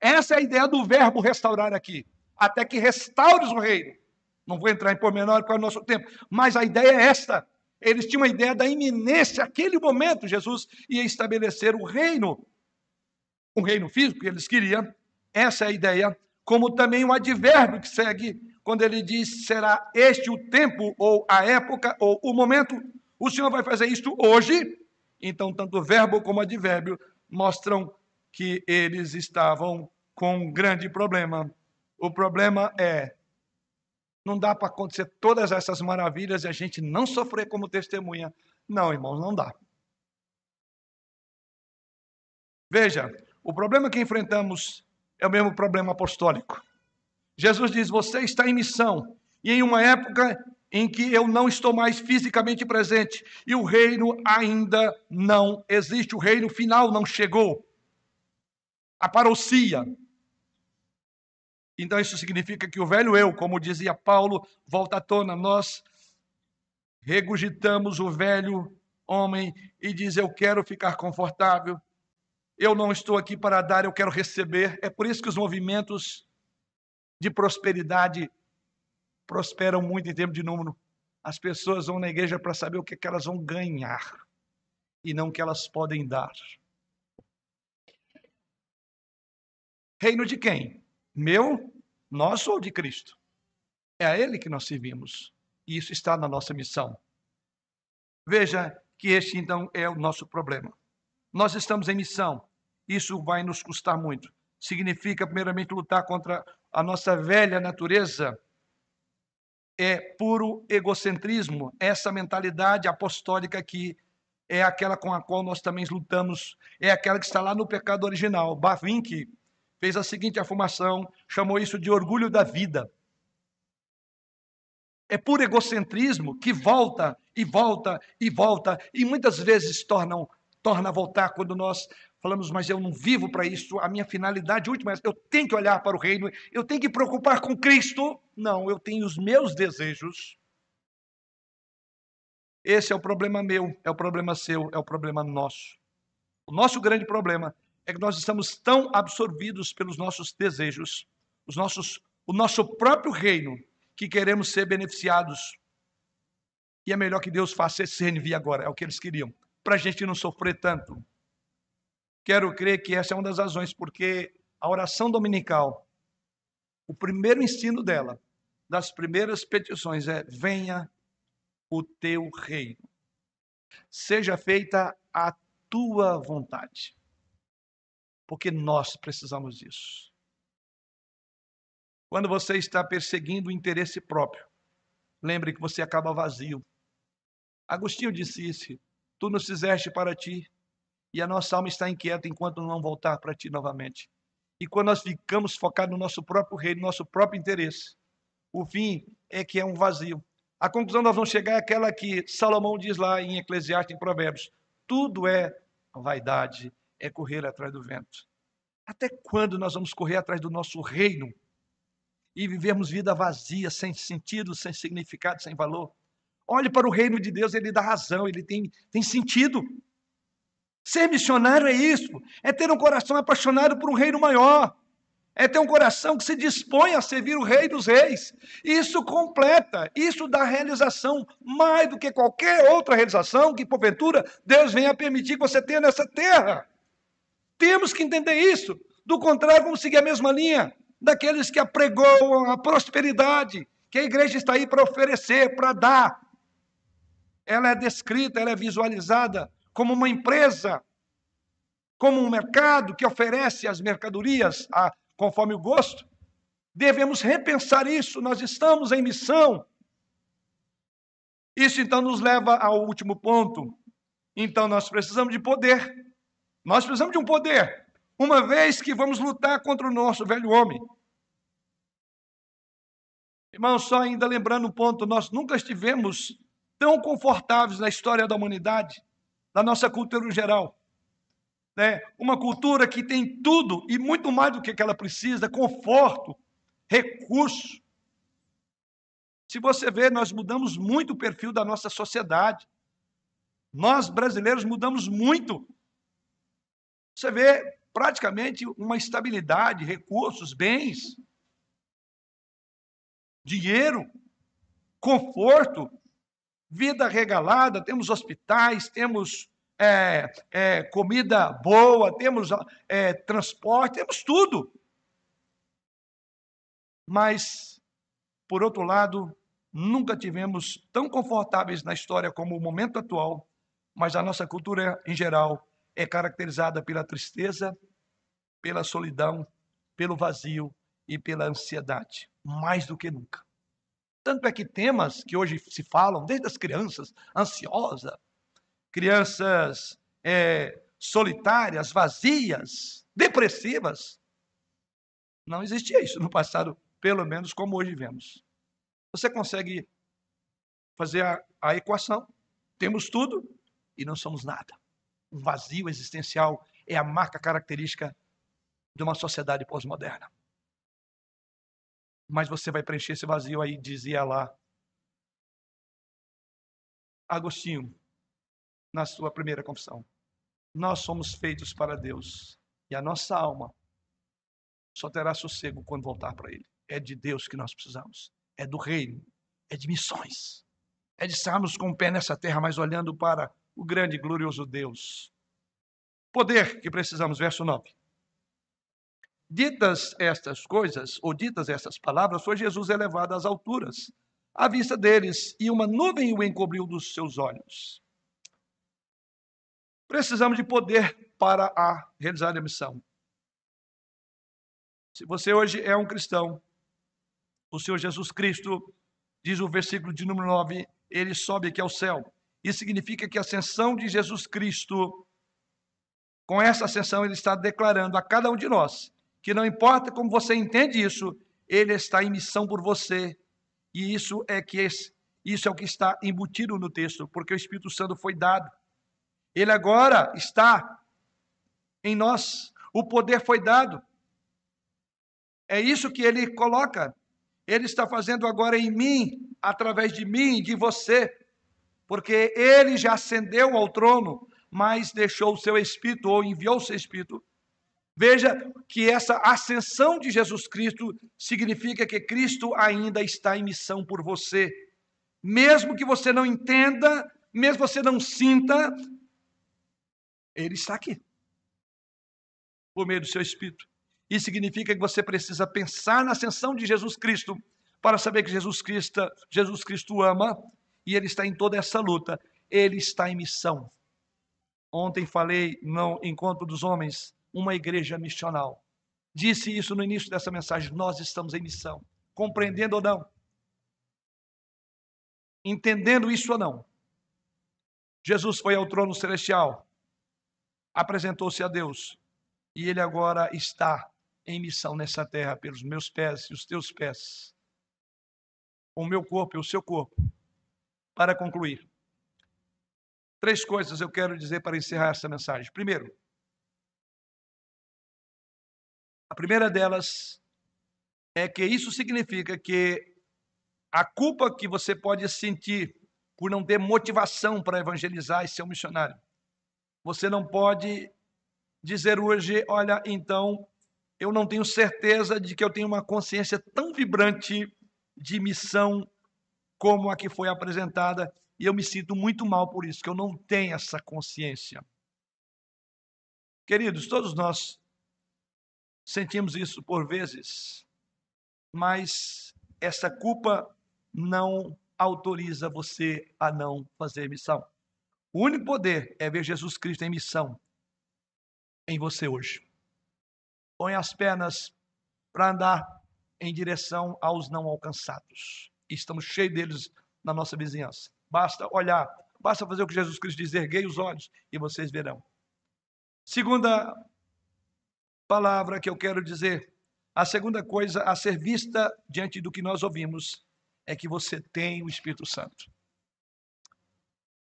Essa é a ideia do verbo restaurar aqui, até que restaures o reino. Não vou entrar em pormenor para o nosso tempo, mas a ideia é esta. Eles tinham a ideia da iminência, aquele momento Jesus ia estabelecer o reino, um reino físico que eles queriam. Essa é a ideia, como também o advérbio que segue, quando ele diz: será este o tempo, ou a época, ou o momento. O Senhor vai fazer isto hoje. Então, tanto verbo como advérbio mostram que eles estavam com um grande problema. O problema é não dá para acontecer todas essas maravilhas e a gente não sofrer como testemunha. Não, irmãos, não dá. Veja, o problema que enfrentamos é o mesmo problema apostólico. Jesus diz: Você está em missão, e em uma época em que eu não estou mais fisicamente presente, e o reino ainda não existe, o reino final não chegou. A parousia, então isso significa que o velho eu, como dizia Paulo, volta à tona. Nós regurgitamos o velho homem e diz: Eu quero ficar confortável. Eu não estou aqui para dar, eu quero receber. É por isso que os movimentos de prosperidade prosperam muito em termos de número. As pessoas vão na igreja para saber o que, é que elas vão ganhar e não o que elas podem dar. Reino de quem? Meu, nosso ou de Cristo? É a Ele que nós servimos. E isso está na nossa missão. Veja que este então é o nosso problema. Nós estamos em missão. Isso vai nos custar muito. Significa, primeiramente, lutar contra a nossa velha natureza. É puro egocentrismo, essa mentalidade apostólica que é aquela com a qual nós também lutamos, é aquela que está lá no pecado original. Bavinck fez a seguinte afirmação, chamou isso de orgulho da vida. É puro egocentrismo que volta e volta e volta e muitas vezes tornam, torna a voltar quando nós falamos, mas eu não vivo para isso, a minha finalidade última é eu tenho que olhar para o reino, eu tenho que preocupar com Cristo. Não, eu tenho os meus desejos. Esse é o problema meu, é o problema seu, é o problema nosso. O nosso grande problema é que nós estamos tão absorvidos pelos nossos desejos, os nossos, o nosso próprio reino, que queremos ser beneficiados. E é melhor que Deus faça esse CNV agora, é o que eles queriam, para a gente não sofrer tanto. Quero crer que essa é uma das razões, porque a oração dominical, o primeiro ensino dela, das primeiras petições é: venha o teu reino, seja feita a tua vontade, porque nós precisamos disso. Quando você está perseguindo o interesse próprio, lembre que você acaba vazio. Agostinho disse isso: Tu nos fizeste para ti, e a nossa alma está inquieta enquanto não voltar para ti novamente. E quando nós ficamos focados no nosso próprio reino, no nosso próprio interesse, o fim é que é um vazio. A conclusão nós vamos chegar é aquela que Salomão diz lá em Eclesiastes, em Provérbios: tudo é vaidade, é correr atrás do vento. Até quando nós vamos correr atrás do nosso reino? e vivemos vida vazia, sem sentido, sem significado, sem valor. Olhe para o reino de Deus, ele dá razão, ele tem, tem sentido. Ser missionário é isso, é ter um coração apaixonado por um reino maior, é ter um coração que se dispõe a servir o Rei dos Reis. Isso completa, isso dá realização mais do que qualquer outra realização que, porventura, Deus venha permitir que você tenha nessa terra. Temos que entender isso. Do contrário, vamos seguir a mesma linha daqueles que apregoam a prosperidade, que a igreja está aí para oferecer, para dar. Ela é descrita, ela é visualizada como uma empresa, como um mercado que oferece as mercadorias a, conforme o gosto. Devemos repensar isso, nós estamos em missão. Isso então nos leva ao último ponto. Então nós precisamos de poder. Nós precisamos de um poder uma vez que vamos lutar contra o nosso velho homem. Irmão, só ainda lembrando um ponto, nós nunca estivemos tão confortáveis na história da humanidade, da nossa cultura em geral. Né? Uma cultura que tem tudo e muito mais do que ela precisa, conforto, recurso. Se você ver, nós mudamos muito o perfil da nossa sociedade. Nós, brasileiros, mudamos muito. Você vê, praticamente uma estabilidade, recursos, bens, dinheiro, conforto, vida regalada, temos hospitais, temos é, é, comida boa, temos é, transporte, temos tudo. Mas, por outro lado, nunca tivemos tão confortáveis na história como o momento atual, mas a nossa cultura em geral é caracterizada pela tristeza, pela solidão, pelo vazio e pela ansiedade, mais do que nunca. Tanto é que temas que hoje se falam, desde as crianças, ansiosa, crianças é, solitárias, vazias, depressivas, não existia isso no passado, pelo menos como hoje vemos. Você consegue fazer a, a equação? Temos tudo e não somos nada. O vazio existencial é a marca característica de uma sociedade pós-moderna. Mas você vai preencher esse vazio aí, dizia lá Agostinho, na sua primeira confissão. Nós somos feitos para Deus e a nossa alma só terá sossego quando voltar para Ele. É de Deus que nós precisamos, é do reino, é de missões, é de estarmos com o pé nessa terra, mas olhando para o grande e glorioso Deus. Poder que precisamos, verso 9. Ditas estas coisas, ou ditas estas palavras, foi Jesus elevado às alturas, à vista deles, e uma nuvem o encobriu dos seus olhos. Precisamos de poder para a realizar a missão. Se você hoje é um cristão, o Senhor Jesus Cristo, diz o versículo de número 9, ele sobe aqui ao céu. Isso significa que a ascensão de Jesus Cristo, com essa ascensão, ele está declarando a cada um de nós que não importa como você entende isso, ele está em missão por você. E isso é que isso é o que está embutido no texto, porque o Espírito Santo foi dado. Ele agora está em nós. O poder foi dado. É isso que ele coloca. Ele está fazendo agora em mim, através de mim, de você, porque ele já ascendeu ao trono, mas deixou o seu espírito ou enviou o seu espírito. Veja que essa ascensão de Jesus Cristo significa que Cristo ainda está em missão por você. Mesmo que você não entenda, mesmo que você não sinta, ele está aqui. Por meio do seu espírito. Isso significa que você precisa pensar na ascensão de Jesus Cristo para saber que Jesus Cristo, Jesus Cristo ama e ele está em toda essa luta. Ele está em missão. Ontem falei no encontro dos homens, uma igreja missional. Disse isso no início dessa mensagem. Nós estamos em missão. Compreendendo ou não? Entendendo isso ou não? Jesus foi ao trono celestial, apresentou-se a Deus e ele agora está em missão nessa terra pelos meus pés e os teus pés, o meu corpo e o seu corpo. Para concluir, três coisas eu quero dizer para encerrar essa mensagem. Primeiro, a primeira delas é que isso significa que a culpa que você pode sentir por não ter motivação para evangelizar e ser um missionário, você não pode dizer hoje, olha, então eu não tenho certeza de que eu tenho uma consciência tão vibrante de missão como a que foi apresentada, e eu me sinto muito mal por isso, que eu não tenho essa consciência. Queridos, todos nós sentimos isso por vezes, mas essa culpa não autoriza você a não fazer missão. O único poder é ver Jesus Cristo em missão em você hoje põe as pernas para andar em direção aos não alcançados. Estamos cheios deles na nossa vizinhança. Basta olhar, basta fazer o que Jesus Cristo diz: erguei os olhos e vocês verão. Segunda palavra que eu quero dizer, a segunda coisa a ser vista diante do que nós ouvimos é que você tem o Espírito Santo.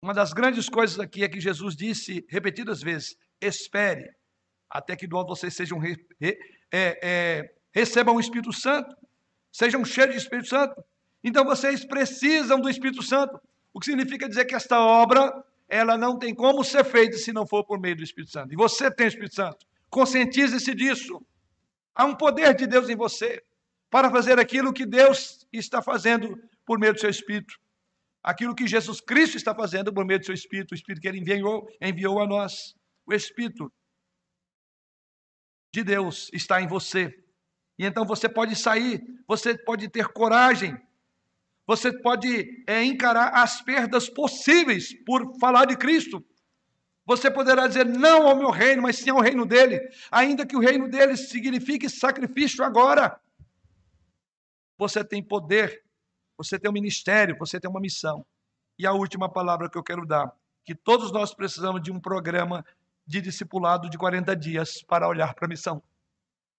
Uma das grandes coisas aqui é que Jesus disse repetidas vezes: espere até que do alto vocês sejam re, re, é, é, recebam o Espírito Santo, sejam cheios de Espírito Santo. Então vocês precisam do Espírito Santo, o que significa dizer que esta obra ela não tem como ser feita se não for por meio do Espírito Santo. E você tem o Espírito Santo. Conscientize-se disso. Há um poder de Deus em você para fazer aquilo que Deus está fazendo por meio do seu Espírito. Aquilo que Jesus Cristo está fazendo por meio do seu Espírito, o Espírito que ele enviou, enviou a nós. O Espírito de Deus está em você. E então você pode sair, você pode ter coragem, você pode é, encarar as perdas possíveis por falar de Cristo. Você poderá dizer não ao meu reino, mas sim ao reino dele, ainda que o reino dele signifique sacrifício agora. Você tem poder, você tem um ministério, você tem uma missão. E a última palavra que eu quero dar, que todos nós precisamos de um programa de discipulado de 40 dias para olhar para a missão.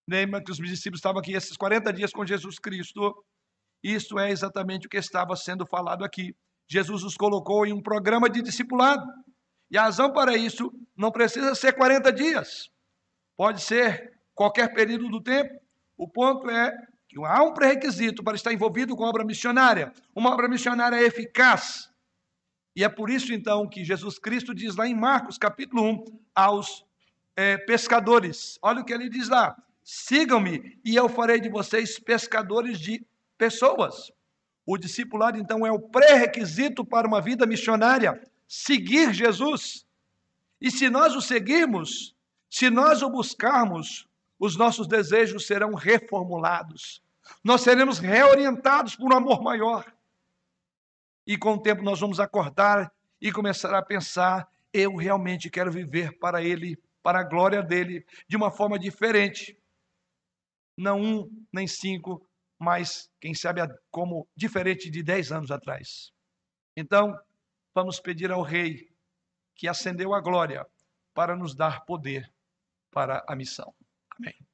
Lembra que os discípulos estavam aqui esses 40 dias com Jesus Cristo. Isso é exatamente o que estava sendo falado aqui. Jesus os colocou em um programa de discipulado. E a razão para isso não precisa ser 40 dias. Pode ser qualquer período do tempo. O ponto é que há um pré-requisito para estar envolvido com obra missionária. Uma obra missionária eficaz, e é por isso, então, que Jesus Cristo diz lá em Marcos, capítulo 1, aos é, pescadores: olha o que ele diz lá: sigam-me e eu farei de vocês pescadores de pessoas. O discipulado, então, é o pré-requisito para uma vida missionária: seguir Jesus. E se nós o seguirmos, se nós o buscarmos, os nossos desejos serão reformulados. Nós seremos reorientados por um amor maior. E com o tempo nós vamos acordar e começar a pensar: eu realmente quero viver para Ele, para a glória dele, de uma forma diferente. Não um, nem cinco, mas quem sabe como diferente de dez anos atrás. Então, vamos pedir ao Rei que ascendeu a glória para nos dar poder para a missão. Amém.